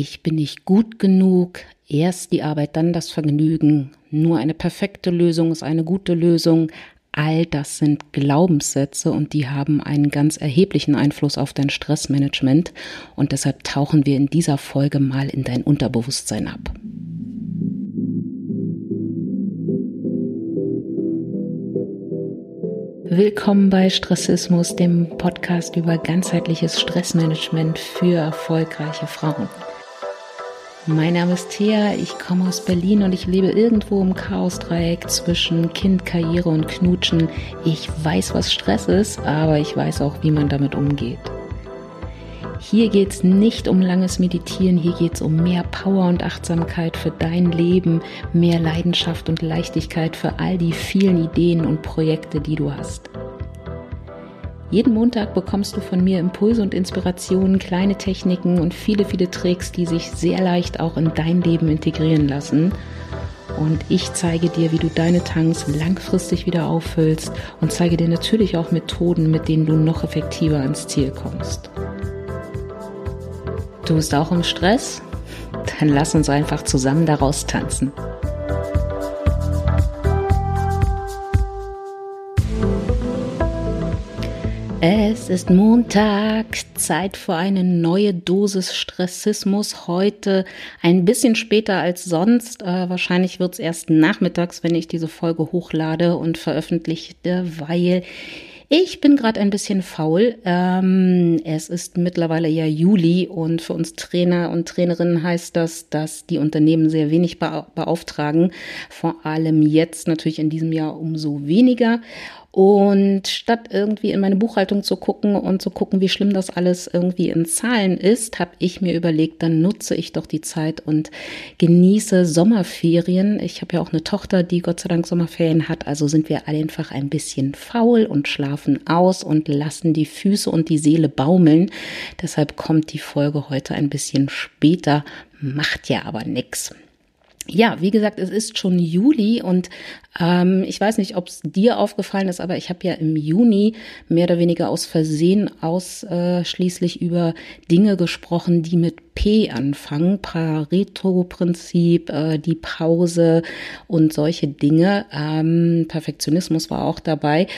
ich bin nicht gut genug, erst die Arbeit, dann das Vergnügen, nur eine perfekte Lösung ist eine gute Lösung, all das sind Glaubenssätze und die haben einen ganz erheblichen Einfluss auf dein Stressmanagement und deshalb tauchen wir in dieser Folge mal in dein Unterbewusstsein ab. Willkommen bei Stressismus, dem Podcast über ganzheitliches Stressmanagement für erfolgreiche Frauen. Mein Name ist Thea, ich komme aus Berlin und ich lebe irgendwo im Chaosdreieck zwischen Kind, Karriere und Knutschen. Ich weiß, was Stress ist, aber ich weiß auch, wie man damit umgeht. Hier geht es nicht um langes Meditieren, hier geht es um mehr Power und Achtsamkeit für dein Leben, mehr Leidenschaft und Leichtigkeit für all die vielen Ideen und Projekte, die du hast. Jeden Montag bekommst du von mir Impulse und Inspirationen, kleine Techniken und viele, viele Tricks, die sich sehr leicht auch in dein Leben integrieren lassen. Und ich zeige dir, wie du deine Tanks langfristig wieder auffüllst und zeige dir natürlich auch Methoden, mit denen du noch effektiver ans Ziel kommst. Du bist auch im Stress? Dann lass uns einfach zusammen daraus tanzen. Es ist Montag, Zeit für eine neue Dosis Stressismus. Heute ein bisschen später als sonst. Äh, wahrscheinlich wird es erst nachmittags, wenn ich diese Folge hochlade und veröffentliche, weil ich bin gerade ein bisschen faul. Ähm, es ist mittlerweile ja Juli und für uns Trainer und Trainerinnen heißt das, dass die Unternehmen sehr wenig beauftragen. Vor allem jetzt natürlich in diesem Jahr umso weniger. Und statt irgendwie in meine Buchhaltung zu gucken und zu gucken, wie schlimm das alles irgendwie in Zahlen ist, habe ich mir überlegt, dann nutze ich doch die Zeit und genieße Sommerferien. Ich habe ja auch eine Tochter, die Gott sei Dank Sommerferien hat. Also sind wir einfach ein bisschen faul und schlafen aus und lassen die Füße und die Seele baumeln. Deshalb kommt die Folge heute ein bisschen später, macht ja aber nix. Ja, wie gesagt, es ist schon Juli und ähm, ich weiß nicht, ob es dir aufgefallen ist, aber ich habe ja im Juni mehr oder weniger aus Versehen ausschließlich über Dinge gesprochen, die mit P anfangen, Pareto-Prinzip, äh, die Pause und solche Dinge. Ähm, Perfektionismus war auch dabei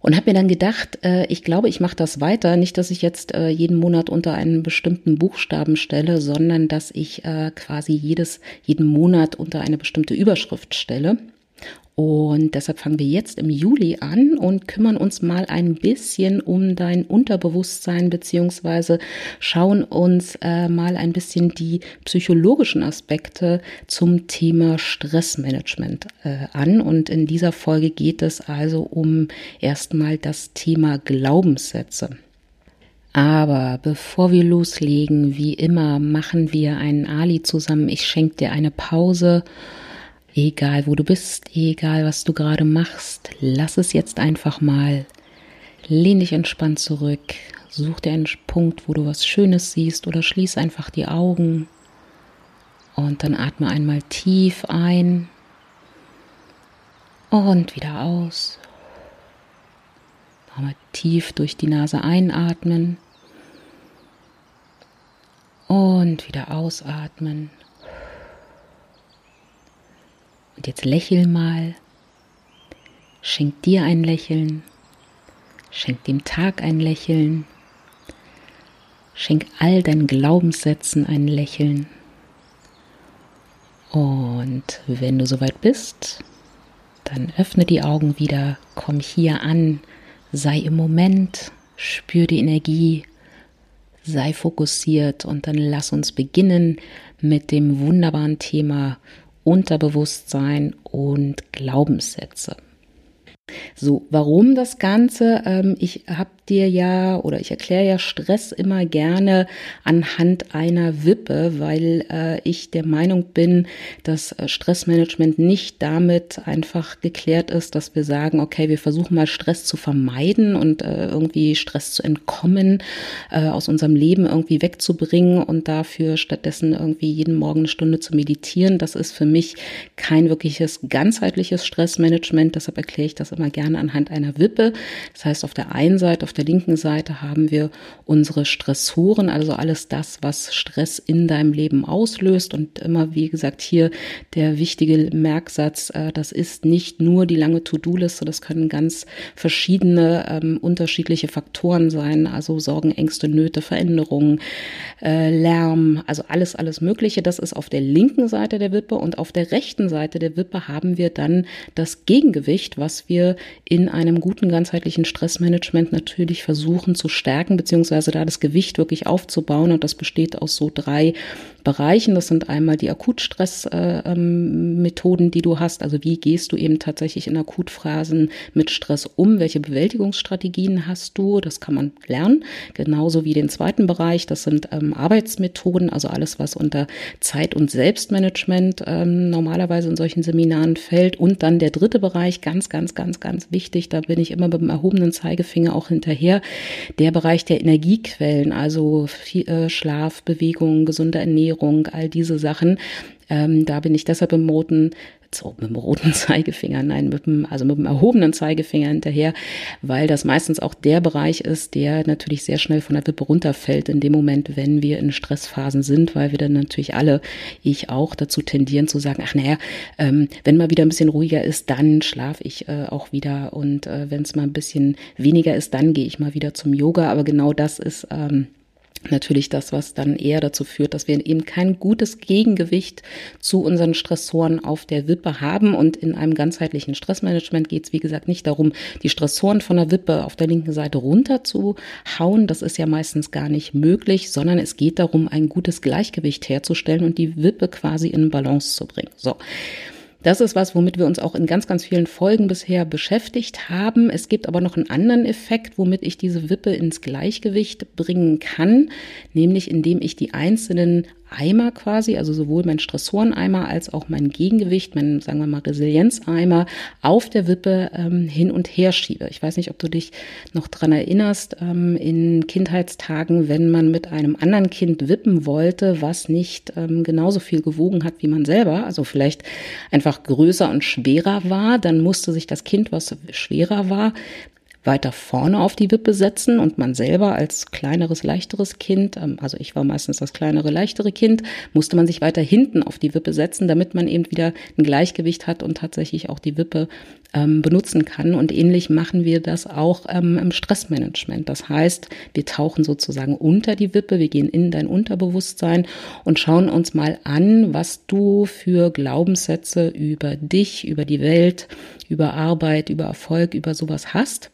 und habe mir dann gedacht, äh, ich glaube, ich mache das weiter. Nicht, dass ich jetzt äh, jeden Monat unter einen bestimmten Buchstaben stelle, sondern dass ich äh, quasi jedes, jeden Monat unter eine bestimmte Überschrift stelle. Und deshalb fangen wir jetzt im Juli an und kümmern uns mal ein bisschen um dein Unterbewusstsein beziehungsweise schauen uns äh, mal ein bisschen die psychologischen Aspekte zum Thema Stressmanagement äh, an. Und in dieser Folge geht es also um erstmal das Thema Glaubenssätze. Aber bevor wir loslegen, wie immer, machen wir einen Ali zusammen. Ich schenke dir eine Pause Egal wo du bist, egal was du gerade machst, lass es jetzt einfach mal. Lehn dich entspannt zurück, such dir einen Punkt, wo du was Schönes siehst oder schließ einfach die Augen und dann atme einmal tief ein und wieder aus. Nochmal tief durch die Nase einatmen und wieder ausatmen. Und jetzt lächel mal. Schenk dir ein Lächeln. Schenk dem Tag ein Lächeln. Schenk all deinen Glaubenssätzen ein Lächeln. Und wenn du soweit bist, dann öffne die Augen wieder, komm hier an, sei im Moment, spür die Energie, sei fokussiert und dann lass uns beginnen mit dem wunderbaren Thema Unterbewusstsein und Glaubenssätze. So, warum das Ganze? Ähm, ich habe dir ja oder ich erkläre ja Stress immer gerne anhand einer Wippe, weil äh, ich der Meinung bin, dass äh, Stressmanagement nicht damit einfach geklärt ist, dass wir sagen, okay, wir versuchen mal Stress zu vermeiden und äh, irgendwie Stress zu entkommen, äh, aus unserem Leben irgendwie wegzubringen und dafür stattdessen irgendwie jeden Morgen eine Stunde zu meditieren. Das ist für mich kein wirkliches ganzheitliches Stressmanagement. Deshalb erkläre ich das immer gerne anhand einer Wippe. Das heißt, auf der einen Seite, auf der linken Seite haben wir unsere Stressoren, also alles das, was Stress in deinem Leben auslöst. Und immer, wie gesagt, hier der wichtige Merksatz, äh, das ist nicht nur die lange To-Do-Liste, das können ganz verschiedene ähm, unterschiedliche Faktoren sein, also Sorgen, Ängste, Nöte, Veränderungen, äh, Lärm, also alles, alles Mögliche. Das ist auf der linken Seite der Wippe und auf der rechten Seite der Wippe haben wir dann das Gegengewicht, was wir in einem guten ganzheitlichen Stressmanagement natürlich versuchen zu stärken, beziehungsweise da das Gewicht wirklich aufzubauen. Und das besteht aus so drei Bereichen. Das sind einmal die Akutstressmethoden, äh, ähm, die du hast. Also wie gehst du eben tatsächlich in Akutphasen mit Stress um? Welche Bewältigungsstrategien hast du? Das kann man lernen. Genauso wie den zweiten Bereich. Das sind ähm, Arbeitsmethoden, also alles, was unter Zeit- und Selbstmanagement ähm, normalerweise in solchen Seminaren fällt. Und dann der dritte Bereich, ganz, ganz, ganz, ganz wichtig. Da bin ich immer mit dem erhobenen Zeigefinger auch hinterher. Der Bereich der Energiequellen, also viel, äh, Schlaf, Bewegung, gesunde Ernährung, Ernährung, all diese Sachen. Ähm, da bin ich deshalb im roten, so mit dem roten Zeigefinger, nein, mit dem, also mit dem erhobenen Zeigefinger hinterher, weil das meistens auch der Bereich ist, der natürlich sehr schnell von der Wippe runterfällt in dem Moment, wenn wir in Stressphasen sind, weil wir dann natürlich alle, ich auch, dazu tendieren zu sagen, ach naja, ähm, wenn mal wieder ein bisschen ruhiger ist, dann schlafe ich äh, auch wieder und äh, wenn es mal ein bisschen weniger ist, dann gehe ich mal wieder zum Yoga, aber genau das ist ähm, natürlich das, was dann eher dazu führt, dass wir eben kein gutes Gegengewicht zu unseren Stressoren auf der Wippe haben. Und in einem ganzheitlichen Stressmanagement geht es, wie gesagt, nicht darum, die Stressoren von der Wippe auf der linken Seite runter zu hauen. Das ist ja meistens gar nicht möglich, sondern es geht darum, ein gutes Gleichgewicht herzustellen und die Wippe quasi in Balance zu bringen. So. Das ist was, womit wir uns auch in ganz, ganz vielen Folgen bisher beschäftigt haben. Es gibt aber noch einen anderen Effekt, womit ich diese Wippe ins Gleichgewicht bringen kann, nämlich indem ich die einzelnen Eimer quasi, also sowohl mein Stressoreneimer als auch mein Gegengewicht, mein, sagen wir mal, Resilienzeimer auf der Wippe ähm, hin und her schiebe. Ich weiß nicht, ob du dich noch dran erinnerst, ähm, in Kindheitstagen, wenn man mit einem anderen Kind wippen wollte, was nicht ähm, genauso viel gewogen hat wie man selber, also vielleicht einfach größer und schwerer war, dann musste sich das Kind, was schwerer war, weiter vorne auf die Wippe setzen und man selber als kleineres, leichteres Kind, ähm, also ich war meistens das kleinere, leichtere Kind, musste man sich weiter hinten auf die Wippe setzen, damit man eben wieder ein Gleichgewicht hat und tatsächlich auch die Wippe ähm, benutzen kann. Und ähnlich machen wir das auch ähm, im Stressmanagement. Das heißt, wir tauchen sozusagen unter die Wippe, wir gehen in dein Unterbewusstsein und schauen uns mal an, was du für Glaubenssätze über dich, über die Welt, über Arbeit, über Erfolg, über sowas hast.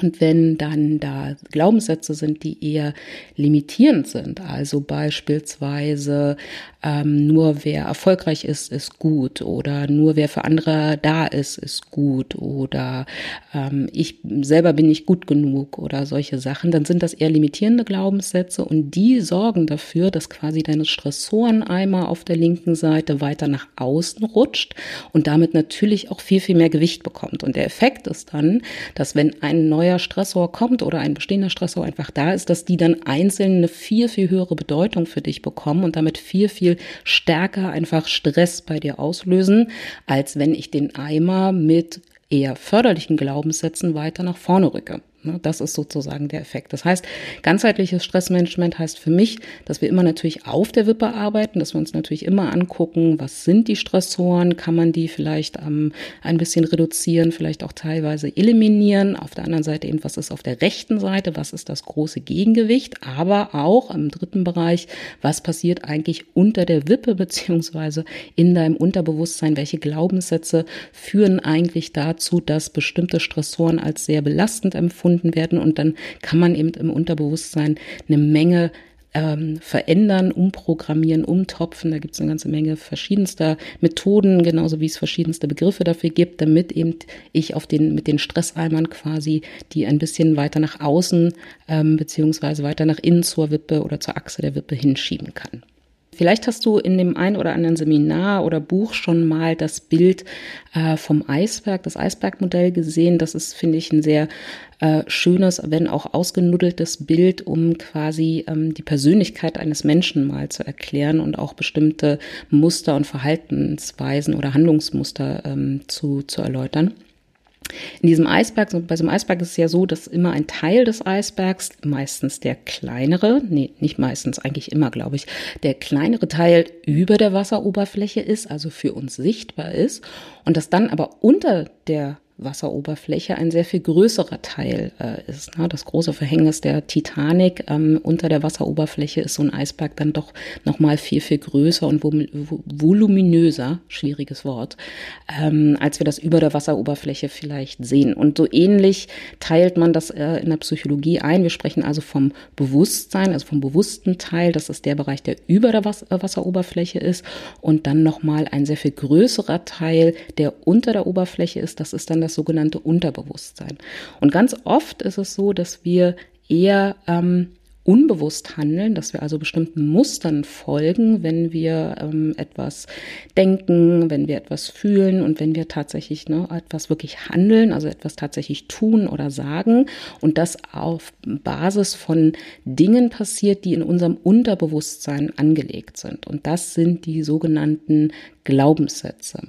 Und wenn dann da Glaubenssätze sind, die eher limitierend sind, also beispielsweise ähm, nur wer erfolgreich ist, ist gut. Oder nur wer für andere da ist, ist gut. Oder ähm, ich selber bin nicht gut genug oder solche Sachen, dann sind das eher limitierende Glaubenssätze und die sorgen dafür, dass quasi deine Stressoreneimer auf der linken Seite weiter nach außen rutscht und damit natürlich auch viel, viel mehr Gewicht bekommt. Und der Effekt ist dann, dass wenn ein neuer Stressor kommt oder ein bestehender Stressor einfach da ist, dass die dann einzeln eine viel, viel höhere Bedeutung für dich bekommen und damit viel, viel viel stärker einfach Stress bei dir auslösen, als wenn ich den Eimer mit eher förderlichen Glaubenssätzen weiter nach vorne rücke. Ne, das ist sozusagen der Effekt. Das heißt, ganzheitliches Stressmanagement heißt für mich, dass wir immer natürlich auf der Wippe arbeiten, dass wir uns natürlich immer angucken, was sind die Stressoren, kann man die vielleicht ähm, ein bisschen reduzieren, vielleicht auch teilweise eliminieren. Auf der anderen Seite eben, was ist auf der rechten Seite, was ist das große Gegengewicht, aber auch im dritten Bereich, was passiert eigentlich unter der Wippe beziehungsweise in deinem Unterbewusstsein, welche Glaubenssätze führen eigentlich dazu, dass bestimmte Stressoren als sehr belastend empfunden gefunden werden und dann kann man eben im Unterbewusstsein eine Menge ähm, verändern, umprogrammieren, umtopfen. Da gibt es eine ganze Menge verschiedenster Methoden, genauso wie es verschiedenste Begriffe dafür gibt, damit eben ich auf den, mit den Stresseimern quasi die ein bisschen weiter nach außen ähm, beziehungsweise weiter nach innen zur Wippe oder zur Achse der Wippe hinschieben kann. Vielleicht hast du in dem ein oder anderen Seminar oder Buch schon mal das Bild äh, vom Eisberg, das Eisbergmodell gesehen. Das ist, finde ich, ein sehr äh, schönes, wenn auch ausgenuddeltes Bild, um quasi ähm, die Persönlichkeit eines Menschen mal zu erklären und auch bestimmte Muster und Verhaltensweisen oder Handlungsmuster ähm, zu, zu erläutern. In diesem Eisberg, bei so einem Eisberg ist es ja so, dass immer ein Teil des Eisbergs, meistens der kleinere, nee, nicht meistens, eigentlich immer, glaube ich, der kleinere Teil über der Wasseroberfläche ist, also für uns sichtbar ist, und dass dann aber unter der Wasseroberfläche ein sehr viel größerer Teil äh, ist. Ne? Das große Verhängnis der Titanic ähm, unter der Wasseroberfläche ist so ein Eisberg dann doch noch mal viel viel größer und voluminöser, schwieriges Wort, ähm, als wir das über der Wasseroberfläche vielleicht sehen. Und so ähnlich teilt man das äh, in der Psychologie ein. Wir sprechen also vom Bewusstsein, also vom bewussten Teil. Das ist der Bereich, der über der Was äh, Wasseroberfläche ist und dann noch mal ein sehr viel größerer Teil, der unter der Oberfläche ist. Das ist dann das das sogenannte Unterbewusstsein. Und ganz oft ist es so, dass wir eher ähm, unbewusst handeln, dass wir also bestimmten Mustern folgen, wenn wir ähm, etwas denken, wenn wir etwas fühlen und wenn wir tatsächlich ne, etwas wirklich handeln, also etwas tatsächlich tun oder sagen und das auf Basis von Dingen passiert, die in unserem Unterbewusstsein angelegt sind. Und das sind die sogenannten Glaubenssätze.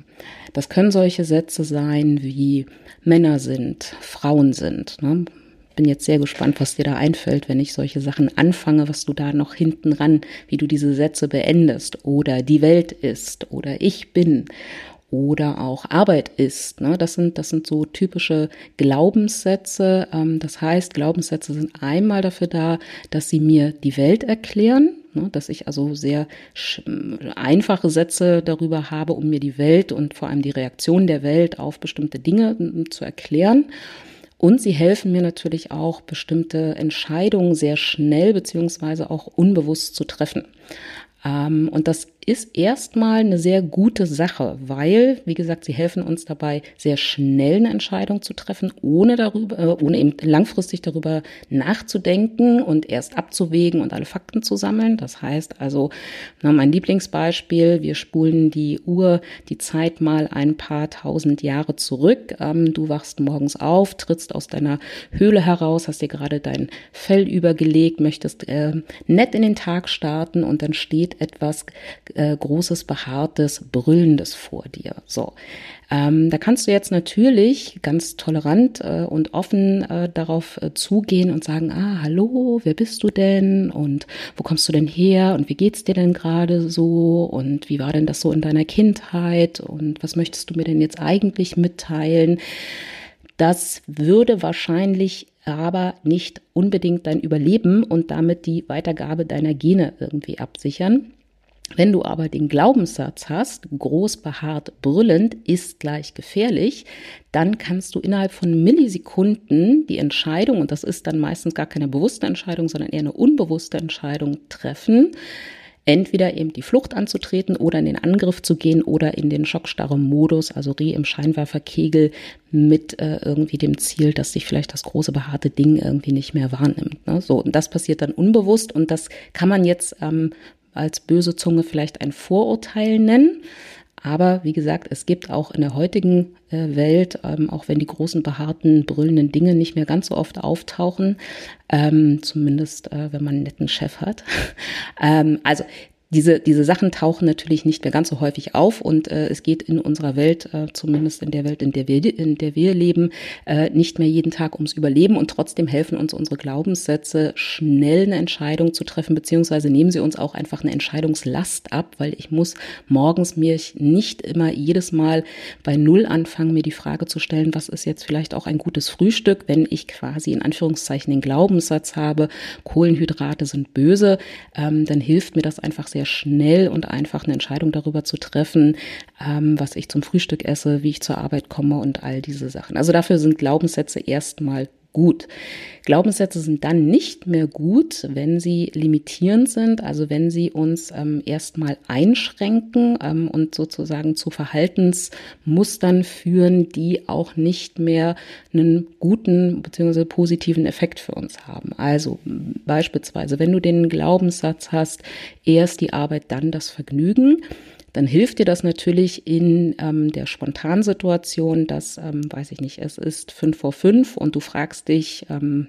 Das können solche Sätze sein wie Männer sind, Frauen sind. Ne? Bin jetzt sehr gespannt, was dir da einfällt, wenn ich solche Sachen anfange, was du da noch hinten ran, wie du diese Sätze beendest oder die Welt ist oder ich bin oder auch Arbeit ist. Ne? Das sind das sind so typische Glaubenssätze. Ähm, das heißt, Glaubenssätze sind einmal dafür da, dass sie mir die Welt erklären, ne? dass ich also sehr einfache Sätze darüber habe, um mir die Welt und vor allem die Reaktion der Welt auf bestimmte Dinge zu erklären. Und sie helfen mir natürlich auch, bestimmte Entscheidungen sehr schnell beziehungsweise auch unbewusst zu treffen. Ähm, und das ist erstmal eine sehr gute Sache, weil, wie gesagt, sie helfen uns dabei, sehr schnell eine Entscheidung zu treffen, ohne darüber, äh, ohne eben langfristig darüber nachzudenken und erst abzuwägen und alle Fakten zu sammeln. Das heißt also, mein Lieblingsbeispiel, wir spulen die Uhr, die Zeit mal ein paar tausend Jahre zurück. Ähm, du wachst morgens auf, trittst aus deiner Höhle heraus, hast dir gerade dein Fell übergelegt, möchtest äh, nett in den Tag starten und dann steht etwas äh, großes, behaartes, brüllendes vor dir. So, ähm, da kannst du jetzt natürlich ganz tolerant äh, und offen äh, darauf äh, zugehen und sagen, ah, hallo, wer bist du denn und wo kommst du denn her und wie geht's dir denn gerade so und wie war denn das so in deiner Kindheit und was möchtest du mir denn jetzt eigentlich mitteilen? Das würde wahrscheinlich aber nicht unbedingt dein Überleben und damit die Weitergabe deiner Gene irgendwie absichern. Wenn du aber den Glaubenssatz hast, groß behaart brüllend ist gleich gefährlich, dann kannst du innerhalb von Millisekunden die Entscheidung, und das ist dann meistens gar keine bewusste Entscheidung, sondern eher eine unbewusste Entscheidung treffen, entweder eben die Flucht anzutreten oder in den Angriff zu gehen oder in den schockstarren Modus, also Reh im Scheinwerferkegel mit äh, irgendwie dem Ziel, dass sich vielleicht das große behaarte Ding irgendwie nicht mehr wahrnimmt. Ne? So, und das passiert dann unbewusst und das kann man jetzt ähm, als böse Zunge vielleicht ein Vorurteil nennen. Aber wie gesagt, es gibt auch in der heutigen äh, Welt, ähm, auch wenn die großen behaarten, brüllenden Dinge nicht mehr ganz so oft auftauchen, ähm, zumindest äh, wenn man einen netten Chef hat. ähm, also diese, diese Sachen tauchen natürlich nicht mehr ganz so häufig auf und äh, es geht in unserer Welt, äh, zumindest in der Welt, in der wir, in der wir leben, äh, nicht mehr jeden Tag ums Überleben und trotzdem helfen uns unsere Glaubenssätze, schnell eine Entscheidung zu treffen, beziehungsweise nehmen sie uns auch einfach eine Entscheidungslast ab, weil ich muss morgens mir nicht immer jedes Mal bei Null anfangen, mir die Frage zu stellen, was ist jetzt vielleicht auch ein gutes Frühstück, wenn ich quasi in Anführungszeichen den Glaubenssatz habe, Kohlenhydrate sind böse, ähm, dann hilft mir das einfach sehr sehr schnell und einfach eine Entscheidung darüber zu treffen, ähm, was ich zum Frühstück esse, wie ich zur Arbeit komme und all diese Sachen. Also dafür sind Glaubenssätze erstmal gut. Glaubenssätze sind dann nicht mehr gut, wenn sie limitierend sind, also wenn sie uns ähm, erstmal einschränken ähm, und sozusagen zu Verhaltensmustern führen, die auch nicht mehr einen guten bzw. positiven Effekt für uns haben. Also beispielsweise, wenn du den Glaubenssatz hast, erst die Arbeit, dann das Vergnügen, dann hilft dir das natürlich in ähm, der Spontansituation, dass, ähm, weiß ich nicht, es ist fünf vor fünf und du fragst dich, ähm,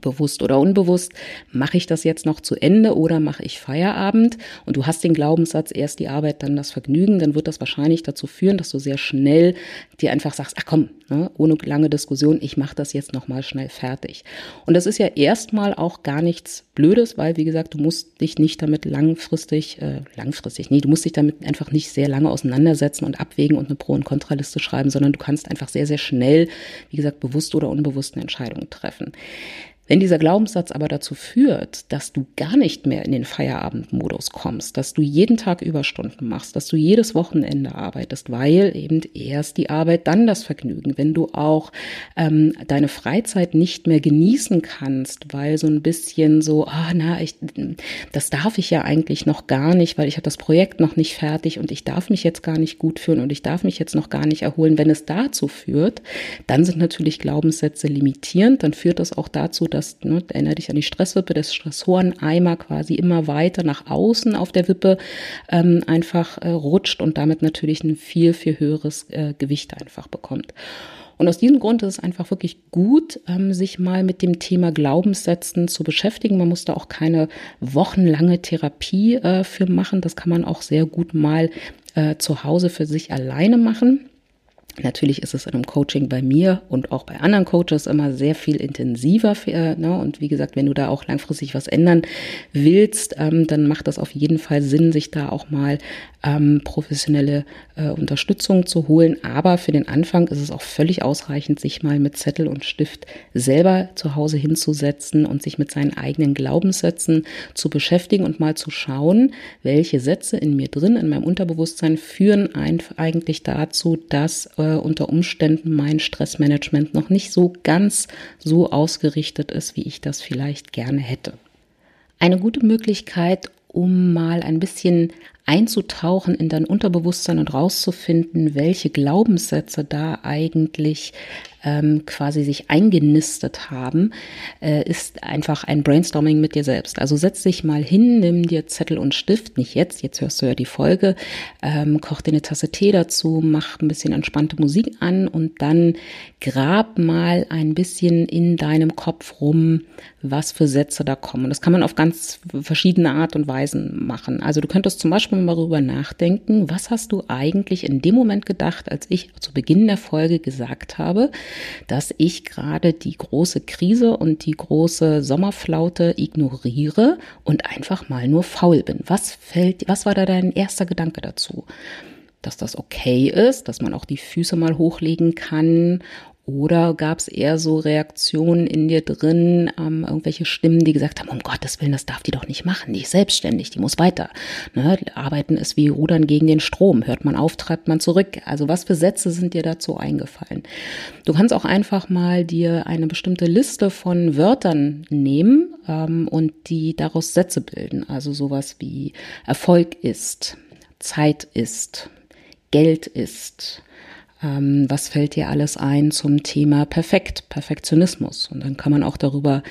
bewusst oder unbewusst, mache ich das jetzt noch zu Ende oder mache ich Feierabend? Und du hast den Glaubenssatz, erst die Arbeit, dann das Vergnügen, dann wird das wahrscheinlich dazu führen, dass du sehr schnell dir einfach sagst, ach komm, ne, ohne lange Diskussion, ich mache das jetzt nochmal schnell fertig. Und das ist ja erstmal auch gar nichts Blödes, weil, wie gesagt, du musst dich nicht damit langfristig, äh, langfristig, nee, du musst dich damit einfach nicht sehr lange auseinandersetzen und abwägen und eine Pro- und Kontraliste schreiben, sondern du kannst einfach sehr, sehr schnell, wie gesagt, bewusst oder unbewusst eine Entscheidung treffen. Wenn dieser Glaubenssatz aber dazu führt, dass du gar nicht mehr in den Feierabendmodus kommst, dass du jeden Tag Überstunden machst, dass du jedes Wochenende arbeitest, weil eben erst die Arbeit, dann das Vergnügen, wenn du auch ähm, deine Freizeit nicht mehr genießen kannst, weil so ein bisschen so, ah, na, ich, das darf ich ja eigentlich noch gar nicht, weil ich habe das Projekt noch nicht fertig und ich darf mich jetzt gar nicht gut fühlen und ich darf mich jetzt noch gar nicht erholen. Wenn es dazu führt, dann sind natürlich Glaubenssätze limitierend, dann führt das auch dazu, dass dass, ne, erinnere dich an die Stresswippe, das Stressoreneimer quasi immer weiter nach außen auf der Wippe ähm, einfach äh, rutscht und damit natürlich ein viel, viel höheres äh, Gewicht einfach bekommt. Und aus diesem Grund ist es einfach wirklich gut, ähm, sich mal mit dem Thema Glaubenssätzen zu beschäftigen. Man muss da auch keine wochenlange Therapie äh, für machen. Das kann man auch sehr gut mal äh, zu Hause für sich alleine machen. Natürlich ist es in einem Coaching bei mir und auch bei anderen Coaches immer sehr viel intensiver. Für, äh, ne? Und wie gesagt, wenn du da auch langfristig was ändern willst, ähm, dann macht das auf jeden Fall Sinn, sich da auch mal ähm, professionelle äh, Unterstützung zu holen. Aber für den Anfang ist es auch völlig ausreichend, sich mal mit Zettel und Stift selber zu Hause hinzusetzen und sich mit seinen eigenen Glaubenssätzen zu beschäftigen und mal zu schauen, welche Sätze in mir drin, in meinem Unterbewusstsein führen eigentlich dazu, dass äh, unter Umständen mein Stressmanagement noch nicht so ganz so ausgerichtet ist, wie ich das vielleicht gerne hätte. Eine gute Möglichkeit, um mal ein bisschen einzutauchen in dein Unterbewusstsein und rauszufinden, welche Glaubenssätze da eigentlich ähm, quasi sich eingenistet haben, äh, ist einfach ein Brainstorming mit dir selbst. Also setz dich mal hin, nimm dir Zettel und Stift, nicht jetzt, jetzt hörst du ja die Folge, ähm, koch dir eine Tasse Tee dazu, mach ein bisschen entspannte Musik an und dann grab mal ein bisschen in deinem Kopf rum, was für Sätze da kommen. Das kann man auf ganz verschiedene Art und Weisen machen. Also du könntest zum Beispiel mal darüber nachdenken, was hast du eigentlich in dem Moment gedacht, als ich zu Beginn der Folge gesagt habe, dass ich gerade die große Krise und die große Sommerflaute ignoriere und einfach mal nur faul bin. Was fällt, was war da dein erster Gedanke dazu? dass das okay ist, dass man auch die Füße mal hochlegen kann oder gab es eher so Reaktionen in dir drin, ähm, irgendwelche Stimmen, die gesagt haben, um Gottes Willen, das darf die doch nicht machen, die ist selbstständig, die muss weiter. Ne? Arbeiten ist wie Rudern gegen den Strom, hört man auf, treibt man zurück. Also was für Sätze sind dir dazu eingefallen? Du kannst auch einfach mal dir eine bestimmte Liste von Wörtern nehmen ähm, und die daraus Sätze bilden. Also sowas wie Erfolg ist, Zeit ist, Geld ist, ähm, was fällt dir alles ein zum Thema Perfekt, Perfektionismus. Und dann kann man auch darüber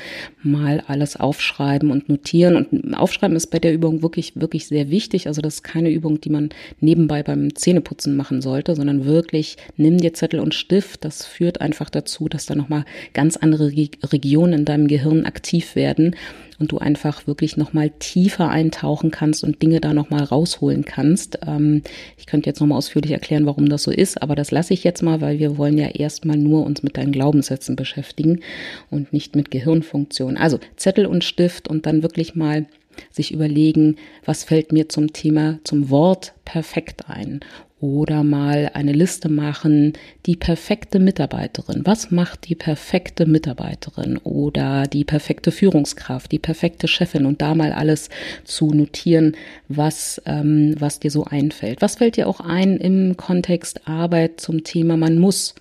mal alles aufschreiben und notieren. Und aufschreiben ist bei der Übung wirklich, wirklich sehr wichtig. Also das ist keine Übung, die man nebenbei beim Zähneputzen machen sollte, sondern wirklich nimm dir Zettel und Stift. Das führt einfach dazu, dass da nochmal ganz andere Regionen in deinem Gehirn aktiv werden und du einfach wirklich nochmal tiefer eintauchen kannst und Dinge da nochmal rausholen kannst. Ähm, ich könnte jetzt nochmal ausführlich erklären, warum das so ist, aber das lasse ich jetzt mal, weil wir wollen ja erstmal nur uns mit deinen Glaubenssätzen beschäftigen und nicht mit Gehirnfunktion. Also Zettel und Stift und dann wirklich mal sich überlegen, was fällt mir zum Thema, zum Wort perfekt ein oder mal eine Liste machen, die perfekte Mitarbeiterin. Was macht die perfekte Mitarbeiterin oder die perfekte Führungskraft, die perfekte Chefin und da mal alles zu notieren, was, ähm, was dir so einfällt. Was fällt dir auch ein im Kontext Arbeit zum Thema man muss?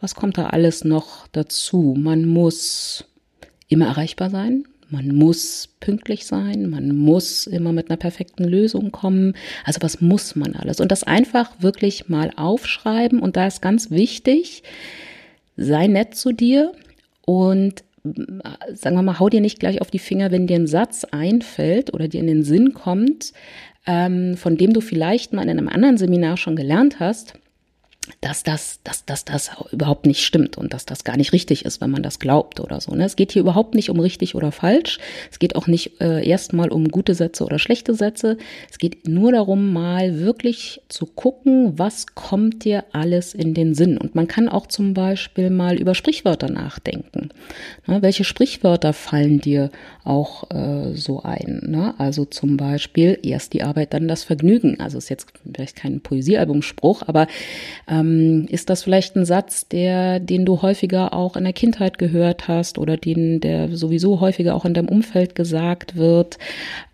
Was kommt da alles noch dazu? Man muss immer erreichbar sein. Man muss pünktlich sein, man muss immer mit einer perfekten Lösung kommen. Also was muss man alles? Und das einfach wirklich mal aufschreiben. Und da ist ganz wichtig, sei nett zu dir und äh, sagen wir mal, hau dir nicht gleich auf die Finger, wenn dir ein Satz einfällt oder dir in den Sinn kommt, ähm, von dem du vielleicht mal in einem anderen Seminar schon gelernt hast dass das, dass, dass das überhaupt nicht stimmt und dass das gar nicht richtig ist, wenn man das glaubt oder so. Ne? Es geht hier überhaupt nicht um richtig oder falsch. Es geht auch nicht äh, erstmal um gute Sätze oder schlechte Sätze. Es geht nur darum, mal wirklich zu gucken, was kommt dir alles in den Sinn. Und man kann auch zum Beispiel mal über Sprichwörter nachdenken. Ne? Welche Sprichwörter fallen dir auch äh, so ein? Ne? Also zum Beispiel erst die Arbeit, dann das Vergnügen. Also ist jetzt vielleicht kein Poesiealbumspruch, aber ähm, ist das vielleicht ein Satz, der, den du häufiger auch in der Kindheit gehört hast oder den, der sowieso häufiger auch in deinem Umfeld gesagt wird?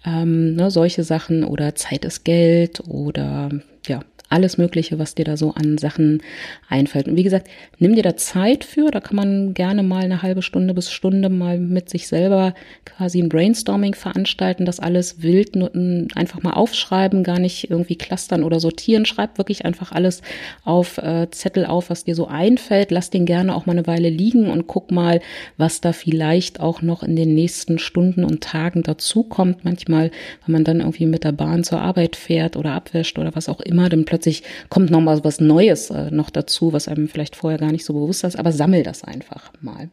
Ähm, ne, solche Sachen oder Zeit ist Geld oder ja, alles Mögliche, was dir da so an Sachen einfällt. Und wie gesagt, nimm dir da Zeit für. Da kann man gerne mal eine halbe Stunde bis Stunde mal mit sich selber quasi ein Brainstorming veranstalten, das alles wild nur einfach mal aufschreiben, gar nicht irgendwie clustern oder sortieren. Schreib wirklich einfach alles auf äh, Zettel auf, was dir so einfällt. Lass den gerne auch mal eine Weile liegen und guck mal, was da vielleicht auch noch in den nächsten Stunden und Tagen dazukommt. Manchmal, wenn man dann irgendwie mit der Bahn zur Arbeit fährt oder abwäscht oder was auch immer, dann plötzlich plötzlich kommt noch mal was Neues äh, noch dazu, was einem vielleicht vorher gar nicht so bewusst ist, aber sammel das einfach mal.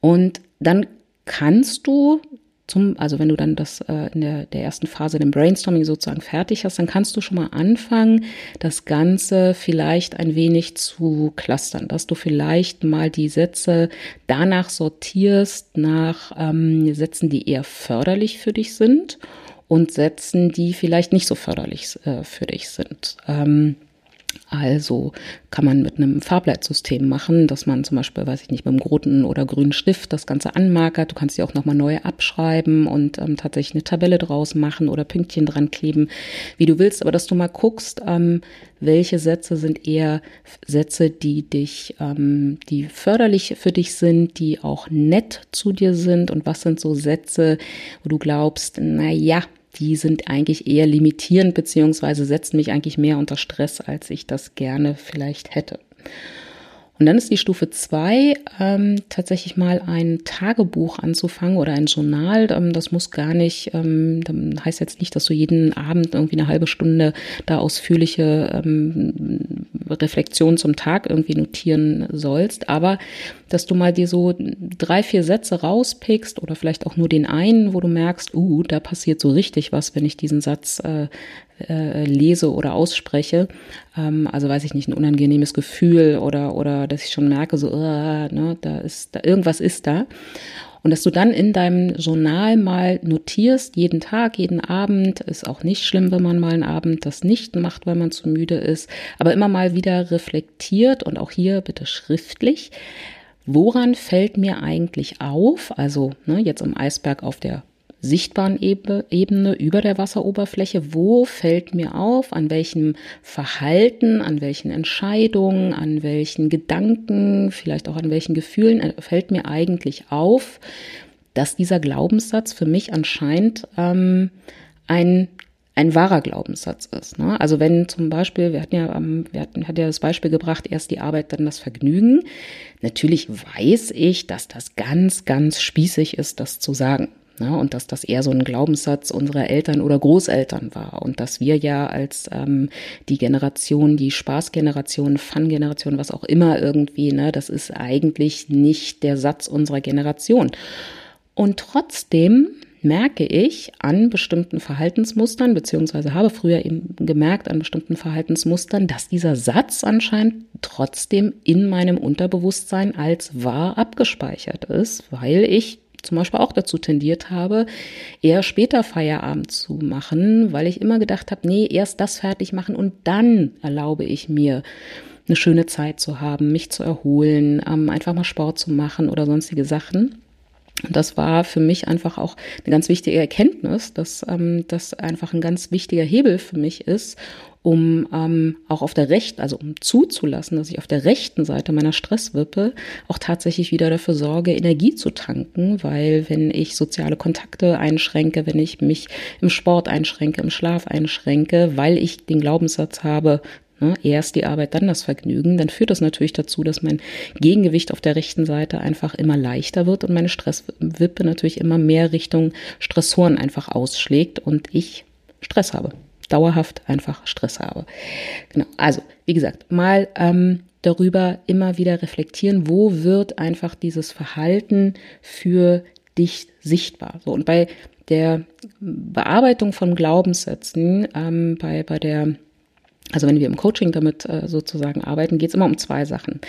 Und dann kannst du zum, also wenn du dann das äh, in der, der ersten Phase, dem Brainstorming sozusagen fertig hast, dann kannst du schon mal anfangen, das Ganze vielleicht ein wenig zu clustern, dass du vielleicht mal die Sätze danach sortierst, nach ähm, Sätzen, die eher förderlich für dich sind und Sätzen, die vielleicht nicht so förderlich äh, für dich sind. Ähm, also kann man mit einem Farbleitsystem machen, dass man zum Beispiel, weiß ich nicht, mit einem roten oder grünen Stift das Ganze anmarkert. Du kannst sie auch nochmal neu abschreiben und ähm, tatsächlich eine Tabelle draus machen oder Pünktchen dran kleben, wie du willst. Aber dass du mal guckst, ähm, welche Sätze sind eher Sätze, die dich, ähm, die förderlich für dich sind, die auch nett zu dir sind und was sind so Sätze, wo du glaubst, na ja, die sind eigentlich eher limitierend beziehungsweise setzen mich eigentlich mehr unter Stress, als ich das gerne vielleicht hätte. Und dann ist die Stufe zwei ähm, tatsächlich mal ein Tagebuch anzufangen oder ein Journal. Ähm, das muss gar nicht, ähm, heißt jetzt nicht, dass du jeden Abend irgendwie eine halbe Stunde da ausführliche ähm, Reflexion zum Tag irgendwie notieren sollst, aber dass du mal dir so drei, vier Sätze rauspickst oder vielleicht auch nur den einen, wo du merkst, uh, da passiert so richtig was, wenn ich diesen Satz äh, äh, lese oder ausspreche. Ähm, also weiß ich nicht, ein unangenehmes Gefühl oder, oder dass ich schon merke, so, uh, ne, da ist, da, irgendwas ist da. Und dass du dann in deinem Journal mal notierst, jeden Tag, jeden Abend, ist auch nicht schlimm, wenn man mal einen Abend das nicht macht, weil man zu müde ist, aber immer mal wieder reflektiert und auch hier bitte schriftlich. Woran fällt mir eigentlich auf? Also ne, jetzt im Eisberg auf der sichtbaren Ebene über der Wasseroberfläche. Wo fällt mir auf, an welchem Verhalten, an welchen Entscheidungen, an welchen Gedanken, vielleicht auch an welchen Gefühlen äh, fällt mir eigentlich auf, dass dieser Glaubenssatz für mich anscheinend ähm, ein ein wahrer Glaubenssatz ist. Ne? Also wenn zum Beispiel, wir hatten ja, wir hatten, hat ja das Beispiel gebracht, erst die Arbeit, dann das Vergnügen. Natürlich weiß ich, dass das ganz, ganz spießig ist, das zu sagen. Ne? Und dass das eher so ein Glaubenssatz unserer Eltern oder Großeltern war. Und dass wir ja als ähm, die Generation, die Spaßgeneration, Fun-Generation, was auch immer irgendwie, ne, das ist eigentlich nicht der Satz unserer Generation. Und trotzdem merke ich an bestimmten Verhaltensmustern, beziehungsweise habe früher eben gemerkt an bestimmten Verhaltensmustern, dass dieser Satz anscheinend trotzdem in meinem Unterbewusstsein als wahr abgespeichert ist, weil ich zum Beispiel auch dazu tendiert habe, eher später Feierabend zu machen, weil ich immer gedacht habe, nee, erst das fertig machen und dann erlaube ich mir eine schöne Zeit zu haben, mich zu erholen, ähm, einfach mal Sport zu machen oder sonstige Sachen. Und das war für mich einfach auch eine ganz wichtige Erkenntnis, dass ähm, das einfach ein ganz wichtiger Hebel für mich ist, um ähm, auch auf der rechten, also um zuzulassen, dass ich auf der rechten Seite meiner Stresswippe auch tatsächlich wieder dafür sorge, Energie zu tanken, weil wenn ich soziale Kontakte einschränke, wenn ich mich im Sport einschränke, im Schlaf einschränke, weil ich den Glaubenssatz habe, ne, erst die Arbeit, dann das Vergnügen, dann führt das natürlich dazu, dass mein Gegengewicht auf der rechten Seite einfach immer leichter wird und meine Stresswippe natürlich immer mehr Richtung Stressoren einfach ausschlägt und ich Stress habe dauerhaft einfach Stress habe. Genau. Also wie gesagt, mal ähm, darüber immer wieder reflektieren, wo wird einfach dieses Verhalten für dich sichtbar. So, und bei der Bearbeitung von Glaubenssätzen, ähm, bei, bei der also wenn wir im Coaching damit äh, sozusagen arbeiten, geht es immer um zwei Sachen.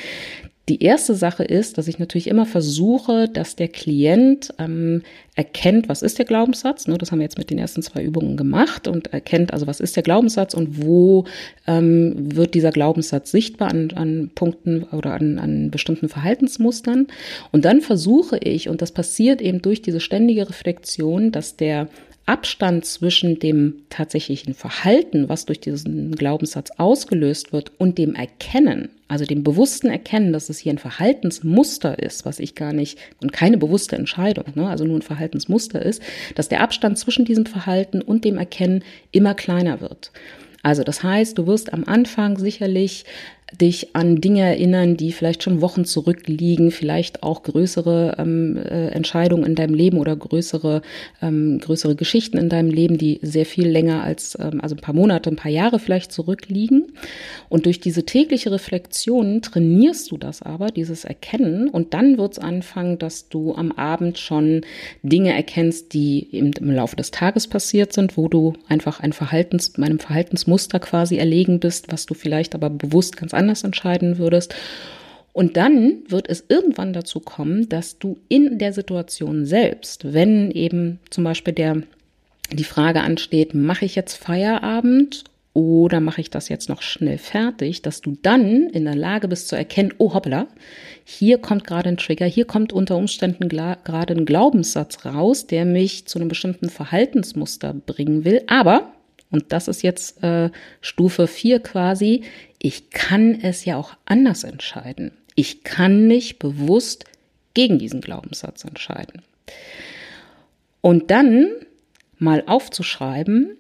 Die erste Sache ist, dass ich natürlich immer versuche, dass der Klient ähm, erkennt, was ist der Glaubenssatz. Ne, das haben wir jetzt mit den ersten zwei Übungen gemacht und erkennt, also was ist der Glaubenssatz und wo ähm, wird dieser Glaubenssatz sichtbar an, an Punkten oder an, an bestimmten Verhaltensmustern. Und dann versuche ich, und das passiert eben durch diese ständige Reflexion, dass der Abstand zwischen dem tatsächlichen Verhalten, was durch diesen Glaubenssatz ausgelöst wird, und dem Erkennen, also dem bewussten Erkennen, dass es hier ein Verhaltensmuster ist, was ich gar nicht, und keine bewusste Entscheidung, ne, also nur ein Verhaltensmuster ist, dass der Abstand zwischen diesem Verhalten und dem Erkennen immer kleiner wird. Also das heißt, du wirst am Anfang sicherlich dich an Dinge erinnern, die vielleicht schon Wochen zurückliegen, vielleicht auch größere ähm, äh, Entscheidungen in deinem Leben oder größere, ähm, größere Geschichten in deinem Leben, die sehr viel länger als, ähm, also ein paar Monate, ein paar Jahre vielleicht zurückliegen. Und durch diese tägliche Reflexion trainierst du das aber, dieses Erkennen. Und dann wird es anfangen, dass du am Abend schon Dinge erkennst, die eben im Laufe des Tages passiert sind, wo du einfach ein Verhaltens, meinem Verhaltensmuster quasi erlegen bist, was du vielleicht aber bewusst ganz anders entscheiden würdest. Und dann wird es irgendwann dazu kommen, dass du in der Situation selbst, wenn eben zum Beispiel der, die Frage ansteht, mache ich jetzt Feierabend oder mache ich das jetzt noch schnell fertig, dass du dann in der Lage bist zu erkennen, oh hoppla, hier kommt gerade ein Trigger, hier kommt unter Umständen gerade ein Glaubenssatz raus, der mich zu einem bestimmten Verhaltensmuster bringen will, aber und das ist jetzt äh, Stufe 4 quasi. Ich kann es ja auch anders entscheiden. Ich kann mich bewusst gegen diesen Glaubenssatz entscheiden. Und dann mal aufzuschreiben,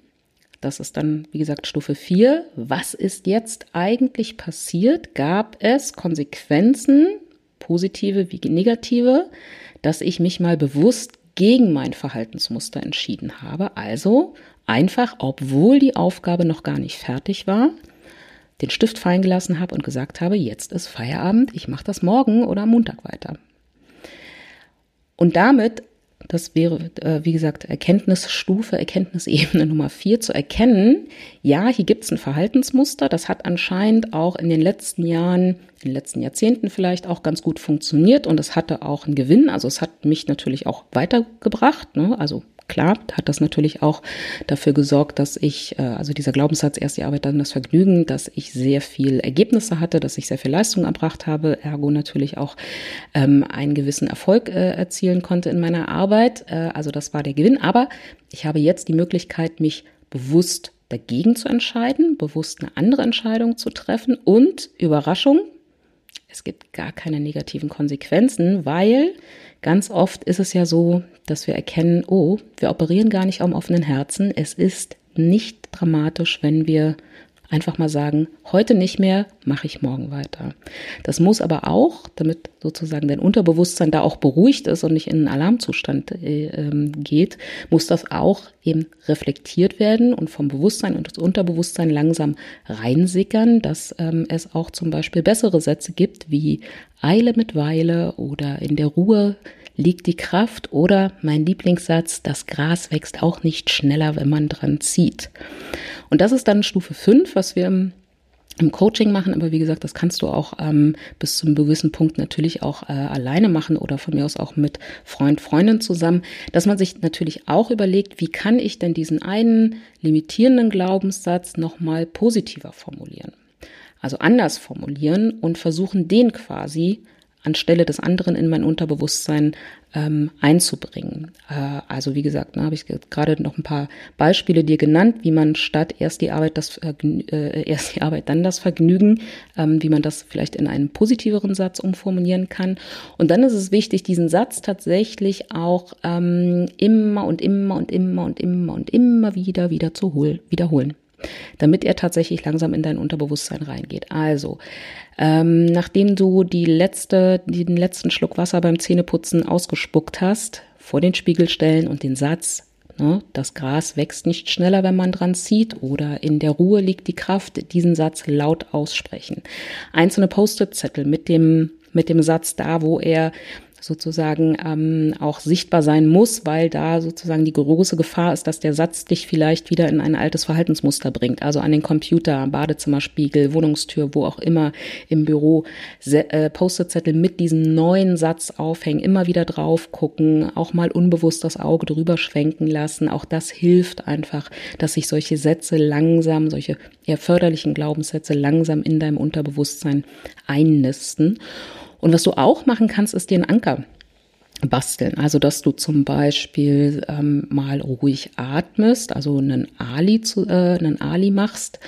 das ist dann, wie gesagt, Stufe 4. Was ist jetzt eigentlich passiert? Gab es Konsequenzen, positive wie negative, dass ich mich mal bewusst gegen mein Verhaltensmuster entschieden habe? Also einfach, obwohl die Aufgabe noch gar nicht fertig war, den Stift fallen gelassen habe und gesagt habe, jetzt ist Feierabend, ich mache das morgen oder am Montag weiter. Und damit, das wäre, äh, wie gesagt, Erkenntnisstufe, Erkenntnisebene Nummer vier, zu erkennen, ja, hier gibt es ein Verhaltensmuster, das hat anscheinend auch in den letzten Jahren, in den letzten Jahrzehnten vielleicht auch ganz gut funktioniert und es hatte auch einen Gewinn, also es hat mich natürlich auch weitergebracht, ne? also klar, hat das natürlich auch dafür gesorgt, dass ich, äh, also dieser Glaubenssatz, erst die Arbeit, dann das Vergnügen, dass ich sehr viel Ergebnisse hatte, dass ich sehr viel Leistung erbracht habe, ergo natürlich auch ähm, einen gewissen Erfolg äh, erzielen konnte in meiner Arbeit. Äh, also das war der Gewinn. Aber ich habe jetzt die Möglichkeit, mich bewusst dagegen zu entscheiden, bewusst eine andere Entscheidung zu treffen und Überraschung, es gibt gar keine negativen Konsequenzen, weil ganz oft ist es ja so, dass wir erkennen, oh, wir operieren gar nicht am offenen Herzen. Es ist nicht dramatisch, wenn wir einfach mal sagen, heute nicht mehr, mache ich morgen weiter. Das muss aber auch, damit sozusagen dein Unterbewusstsein da auch beruhigt ist und nicht in einen Alarmzustand äh, ähm, geht, muss das auch eben reflektiert werden und vom Bewusstsein und das Unterbewusstsein langsam reinsickern, dass ähm, es auch zum Beispiel bessere Sätze gibt wie Eile mit Weile oder in der Ruhe liegt die Kraft oder mein Lieblingssatz, das Gras wächst auch nicht schneller, wenn man dran zieht. Und das ist dann Stufe 5, was wir im, im Coaching machen, aber wie gesagt, das kannst du auch ähm, bis zum gewissen Punkt natürlich auch äh, alleine machen oder von mir aus auch mit Freund, Freundin zusammen, dass man sich natürlich auch überlegt, wie kann ich denn diesen einen limitierenden Glaubenssatz nochmal positiver formulieren? Also anders formulieren und versuchen, den quasi anstelle des anderen in mein Unterbewusstsein ähm, einzubringen. Äh, also wie gesagt, ne, habe ich gerade noch ein paar Beispiele dir genannt, wie man statt erst die Arbeit, das äh, erst die Arbeit, dann das Vergnügen, ähm, wie man das vielleicht in einen positiveren Satz umformulieren kann. Und dann ist es wichtig, diesen Satz tatsächlich auch ähm, immer und immer und immer und immer und immer wieder wieder zu wiederholen damit er tatsächlich langsam in dein Unterbewusstsein reingeht. Also, ähm, nachdem du die letzte, den letzten Schluck Wasser beim Zähneputzen ausgespuckt hast, vor den Spiegel stellen und den Satz Ne? Das Gras wächst nicht schneller, wenn man dran zieht oder in der Ruhe liegt die Kraft. Diesen Satz laut aussprechen. Einzelne Post-it-Zettel mit dem, mit dem Satz da, wo er sozusagen ähm, auch sichtbar sein muss, weil da sozusagen die große Gefahr ist, dass der Satz dich vielleicht wieder in ein altes Verhaltensmuster bringt. Also an den Computer, Badezimmerspiegel, Wohnungstür, wo auch immer im Büro äh, Post-it-Zettel mit diesem neuen Satz aufhängen, immer wieder drauf gucken, auch mal unbewusst das Auge drüber schwenken lassen. Auch das hilft einfach, dass sich solche Sätze langsam, solche eher förderlichen Glaubenssätze langsam in deinem Unterbewusstsein einnisten. Und was du auch machen kannst, ist dir einen Anker basteln. Also, dass du zum Beispiel ähm, mal ruhig atmest, also einen Ali, zu, äh, einen Ali machst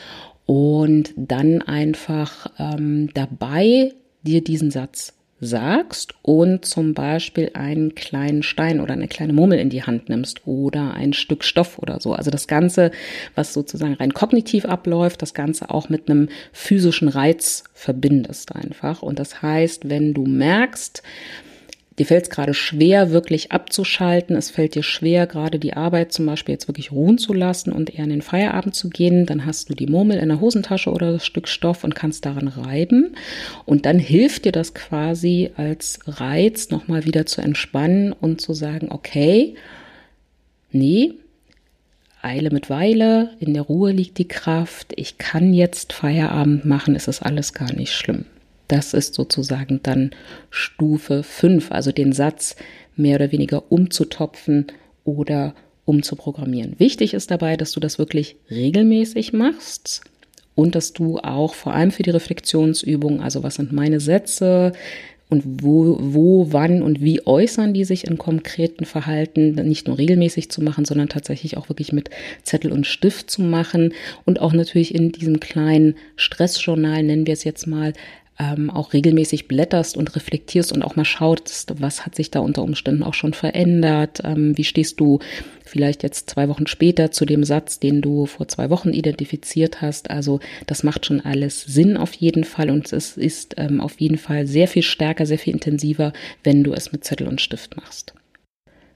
und dann einfach ähm, dabei dir diesen Satz sagst und zum Beispiel einen kleinen Stein oder eine kleine Murmel in die Hand nimmst oder ein Stück Stoff oder so. Also das Ganze, was sozusagen rein kognitiv abläuft, das Ganze auch mit einem physischen Reiz verbindest einfach. Und das heißt, wenn du merkst, dir fällt es gerade schwer, wirklich abzuschalten. Es fällt dir schwer, gerade die Arbeit zum Beispiel jetzt wirklich ruhen zu lassen und eher in den Feierabend zu gehen. Dann hast du die Murmel in der Hosentasche oder das Stück Stoff und kannst daran reiben. Und dann hilft dir das quasi als Reiz, nochmal wieder zu entspannen und zu sagen, okay, nee, Eile mit Weile, in der Ruhe liegt die Kraft, ich kann jetzt Feierabend machen, es ist alles gar nicht schlimm. Das ist sozusagen dann Stufe 5, also den Satz mehr oder weniger umzutopfen oder umzuprogrammieren. Wichtig ist dabei, dass du das wirklich regelmäßig machst und dass du auch vor allem für die Reflexionsübung, also was sind meine Sätze, und wo, wo, wann und wie äußern die sich in konkreten Verhalten, nicht nur regelmäßig zu machen, sondern tatsächlich auch wirklich mit Zettel und Stift zu machen und auch natürlich in diesem kleinen Stressjournal, nennen wir es jetzt mal, ähm, auch regelmäßig blätterst und reflektierst und auch mal schaust, was hat sich da unter Umständen auch schon verändert, ähm, wie stehst du vielleicht jetzt zwei Wochen später zu dem Satz, den du vor zwei Wochen identifiziert hast. Also das macht schon alles Sinn auf jeden Fall und es ist ähm, auf jeden Fall sehr viel stärker, sehr viel intensiver, wenn du es mit Zettel und Stift machst.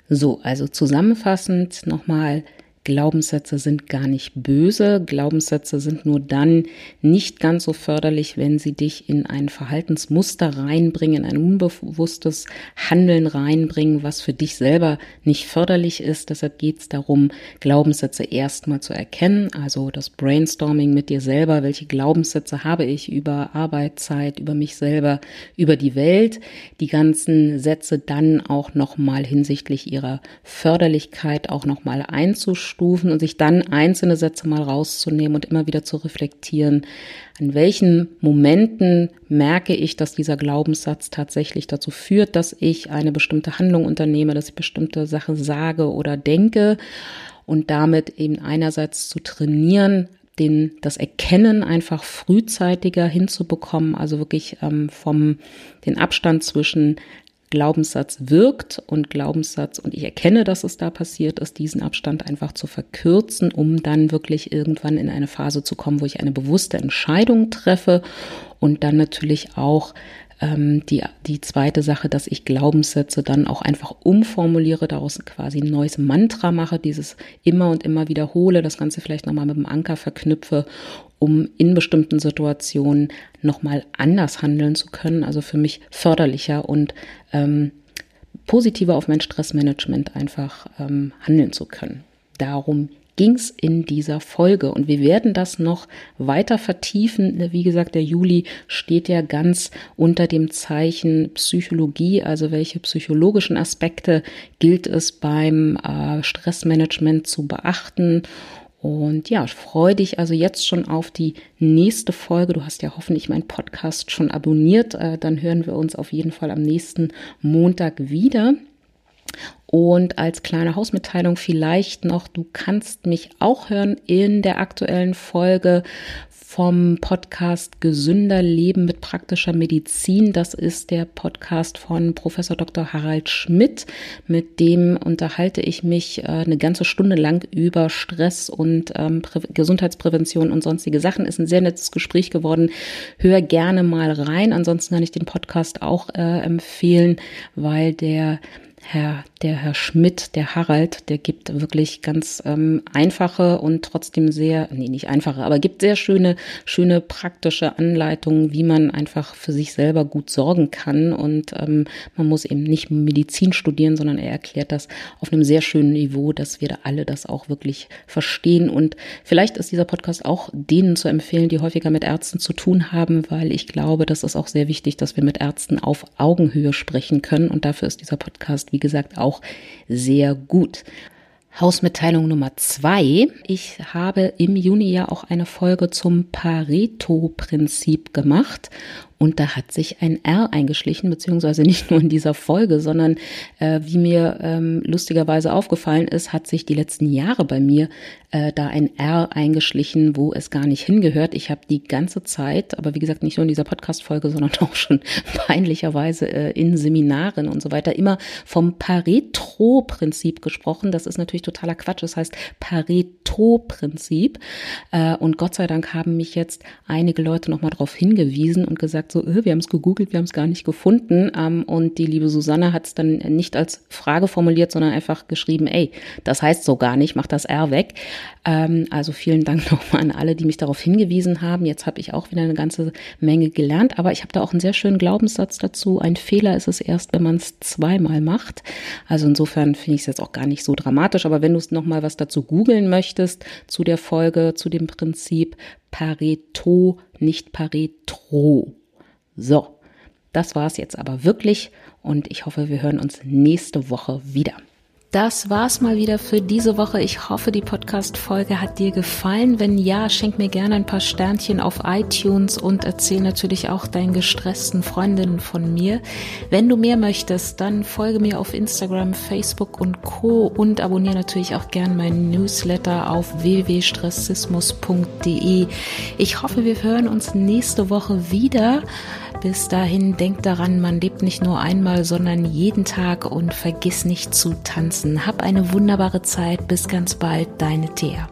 So, also zusammenfassend nochmal, Glaubenssätze sind gar nicht böse. Glaubenssätze sind nur dann nicht ganz so förderlich, wenn sie dich in ein Verhaltensmuster reinbringen, ein unbewusstes Handeln reinbringen, was für dich selber nicht förderlich ist. Deshalb geht es darum, Glaubenssätze erstmal zu erkennen. Also das Brainstorming mit dir selber. Welche Glaubenssätze habe ich über Arbeitszeit, über mich selber, über die Welt? Die ganzen Sätze dann auch nochmal hinsichtlich ihrer Förderlichkeit auch nochmal einzustellen Stufen und sich dann einzelne Sätze mal rauszunehmen und immer wieder zu reflektieren, an welchen Momenten merke ich, dass dieser Glaubenssatz tatsächlich dazu führt, dass ich eine bestimmte Handlung unternehme, dass ich bestimmte Sachen sage oder denke und damit eben einerseits zu trainieren, den, das Erkennen einfach frühzeitiger hinzubekommen, also wirklich ähm, vom den Abstand zwischen Glaubenssatz wirkt und Glaubenssatz und ich erkenne, dass es da passiert ist, diesen Abstand einfach zu verkürzen, um dann wirklich irgendwann in eine Phase zu kommen, wo ich eine bewusste Entscheidung treffe und dann natürlich auch ähm, die, die zweite Sache, dass ich Glaubenssätze dann auch einfach umformuliere, daraus quasi ein neues Mantra mache, dieses immer und immer wiederhole, das Ganze vielleicht nochmal mit dem Anker verknüpfe, um in bestimmten Situationen nochmal anders handeln zu können, also für mich förderlicher und ähm, positiver auf mein Stressmanagement einfach ähm, handeln zu können. Darum ging's in dieser Folge. Und wir werden das noch weiter vertiefen. Wie gesagt, der Juli steht ja ganz unter dem Zeichen Psychologie. Also welche psychologischen Aspekte gilt es beim äh, Stressmanagement zu beachten? Und ja, freue dich also jetzt schon auf die nächste Folge. Du hast ja hoffentlich meinen Podcast schon abonniert. Äh, dann hören wir uns auf jeden Fall am nächsten Montag wieder. Und als kleine Hausmitteilung vielleicht noch, du kannst mich auch hören in der aktuellen Folge vom Podcast Gesünder Leben mit praktischer Medizin. Das ist der Podcast von Professor Dr. Harald Schmidt. Mit dem unterhalte ich mich äh, eine ganze Stunde lang über Stress und ähm, Gesundheitsprävention und sonstige Sachen. Ist ein sehr nettes Gespräch geworden. Hör gerne mal rein. Ansonsten kann ich den Podcast auch äh, empfehlen, weil der Herr, der Herr Schmidt, der Harald, der gibt wirklich ganz ähm, einfache und trotzdem sehr, nee, nicht einfache, aber gibt sehr schöne, schöne praktische Anleitungen, wie man einfach für sich selber gut sorgen kann. Und ähm, man muss eben nicht Medizin studieren, sondern er erklärt das auf einem sehr schönen Niveau, dass wir da alle das auch wirklich verstehen. Und vielleicht ist dieser Podcast auch denen zu empfehlen, die häufiger mit Ärzten zu tun haben, weil ich glaube, das ist auch sehr wichtig, dass wir mit Ärzten auf Augenhöhe sprechen können. Und dafür ist dieser Podcast, wie gesagt, auch sehr gut. Hausmitteilung Nummer zwei. Ich habe im Juni ja auch eine Folge zum Pareto-Prinzip gemacht und da hat sich ein R eingeschlichen, beziehungsweise nicht nur in dieser Folge, sondern äh, wie mir ähm, lustigerweise aufgefallen ist, hat sich die letzten Jahre bei mir äh, da ein R eingeschlichen, wo es gar nicht hingehört. Ich habe die ganze Zeit, aber wie gesagt, nicht nur in dieser Podcast-Folge, sondern auch schon peinlicherweise äh, in Seminaren und so weiter, immer vom Pareto-Prinzip gesprochen. Das ist natürlich totaler Quatsch. Das heißt Pareto-Prinzip. Äh, und Gott sei Dank haben mich jetzt einige Leute nochmal darauf hingewiesen und gesagt, so, äh, wir haben es gegoogelt, wir haben es gar nicht gefunden. Ähm, und die liebe Susanne hat es dann nicht als Frage formuliert, sondern einfach geschrieben, ey, das heißt so gar nicht, mach das R weg. Ähm, also vielen Dank nochmal an alle, die mich darauf hingewiesen haben. Jetzt habe ich auch wieder eine ganze Menge gelernt, aber ich habe da auch einen sehr schönen Glaubenssatz dazu. Ein Fehler ist es erst, wenn man es zweimal macht. Also insofern finde ich es jetzt auch gar nicht so dramatisch, aber wenn du es nochmal was dazu googeln möchtest, zu der Folge, zu dem Prinzip Pareto, nicht Paretro. So, das war es jetzt aber wirklich und ich hoffe, wir hören uns nächste Woche wieder. Das war's mal wieder für diese Woche. Ich hoffe, die Podcast-Folge hat dir gefallen. Wenn ja, schenk mir gerne ein paar Sternchen auf iTunes und erzähl natürlich auch deinen gestressten Freundinnen von mir. Wenn du mehr möchtest, dann folge mir auf Instagram, Facebook und Co. und abonniere natürlich auch gerne meinen Newsletter auf www.stressismus.de. Ich hoffe, wir hören uns nächste Woche wieder. Bis dahin denk daran, man lebt nicht nur einmal, sondern jeden Tag und vergiss nicht zu tanzen. Hab eine wunderbare Zeit. Bis ganz bald, deine Thea.